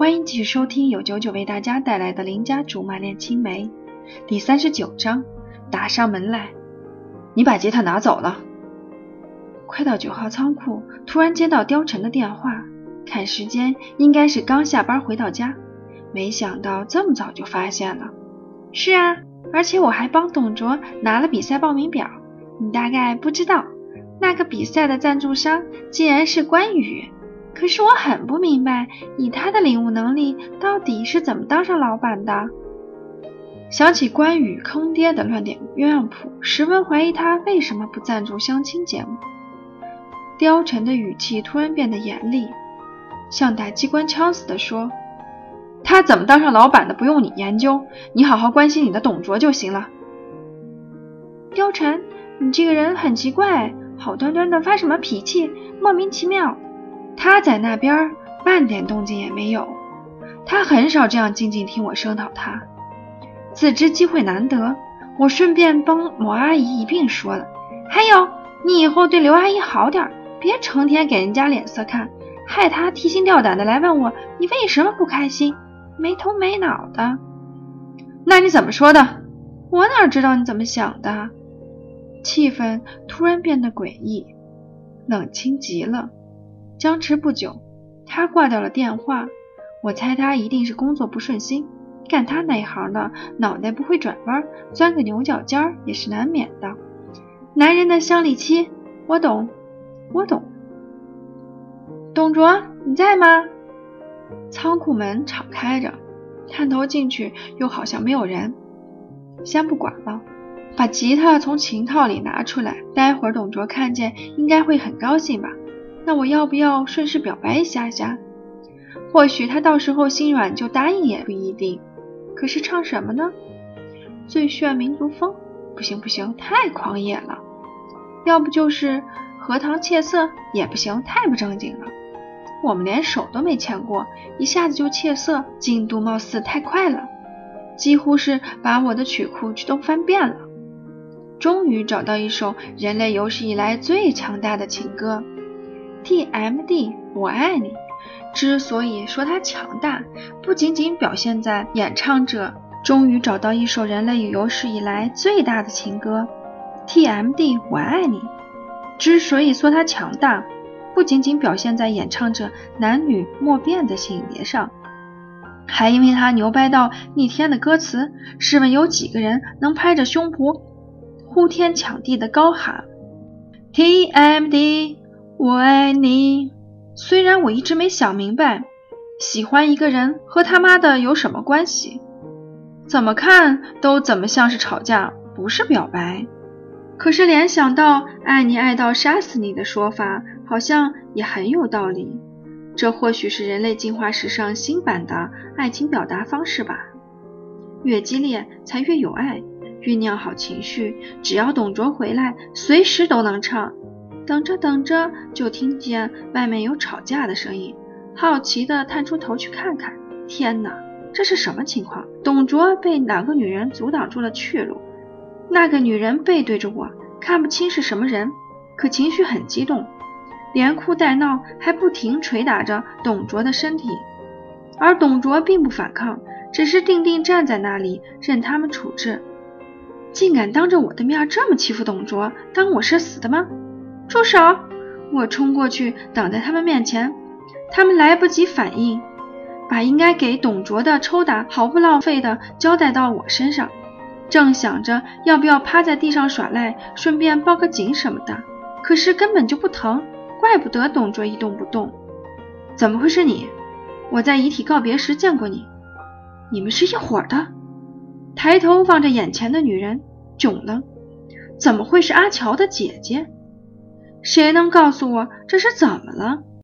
欢迎继续收听由九九为大家带来的《邻家竹马恋青梅》第三十九章。打上门来，你把吉他拿走了。快到九号仓库，突然接到貂蝉的电话，看时间应该是刚下班回到家，没想到这么早就发现了。是啊，而且我还帮董卓拿了比赛报名表。你大概不知道，那个比赛的赞助商竟然是关羽。可是我很不明白，以他的领悟能力，到底是怎么当上老板的？想起关羽坑爹的乱点鸳鸯谱，十分怀疑他为什么不赞助相亲节目。貂蝉的语气突然变得严厉，像打机关枪似的说：“他怎么当上老板的，不用你研究，你好好关心你的董卓就行了。”貂蝉。你这个人很奇怪，好端端的发什么脾气，莫名其妙。他在那边半点动静也没有，他很少这样静静听我声讨他。自知机会难得，我顺便帮某阿姨一并说了。还有，你以后对刘阿姨好点，别成天给人家脸色看，害她提心吊胆的来问我你为什么不开心，没头没脑的。那你怎么说的？我哪知道你怎么想的？气氛突然变得诡异，冷清极了。僵持不久，他挂掉了电话。我猜他一定是工作不顺心，干他那行的，脑袋不会转弯，钻个牛角尖儿也是难免的。男人的生理期，我懂，我懂。董卓，你在吗？仓库门敞开着，探头进去，又好像没有人。先不管了。把吉他从琴套里拿出来，待会儿董卓看见应该会很高兴吧？那我要不要顺势表白一下下？或许他到时候心软就答应也不一定。可是唱什么呢？最炫民族风？不行不行，太狂野了。要不就是荷塘窃色？也不行，太不正经了。我们连手都没牵过，一下子就窃色，进度貌似太快了，几乎是把我的曲库都翻遍了。终于找到一首人类有史以来最强大的情歌，TMD，我爱你。之所以说它强大，不仅仅表现在演唱者。终于找到一首人类有史以来最大的情歌，TMD，我爱你。之所以说它强大，不仅仅表现在演唱者男女莫辨的性别上，还因为它牛掰到逆天的歌词。试问有几个人能拍着胸脯？呼天抢地的高喊，TMD，我爱你。虽然我一直没想明白，喜欢一个人和他妈的有什么关系？怎么看都怎么像是吵架，不是表白。可是联想到爱你爱到杀死你的说法，好像也很有道理。这或许是人类进化史上新版的爱情表达方式吧？越激烈才越有爱。酝酿好情绪，只要董卓回来，随时都能唱。等着等着，就听见外面有吵架的声音，好奇的探出头去看看。天哪，这是什么情况？董卓被哪个女人阻挡住了去路？那个女人背对着我，看不清是什么人，可情绪很激动，连哭带闹，还不停捶打着董卓的身体。而董卓并不反抗，只是定定站在那里，任他们处置。竟敢当着我的面这么欺负董卓，当我是死的吗？住手！我冲过去挡在他们面前，他们来不及反应，把应该给董卓的抽打毫不浪费的交代到我身上。正想着要不要趴在地上耍赖，顺便报个警什么的，可是根本就不疼，怪不得董卓一动不动。怎么会是你？我在遗体告别时见过你，你们是一伙的。抬头望着眼前的女人，囧了。怎么会是阿乔的姐姐？谁能告诉我这是怎么了？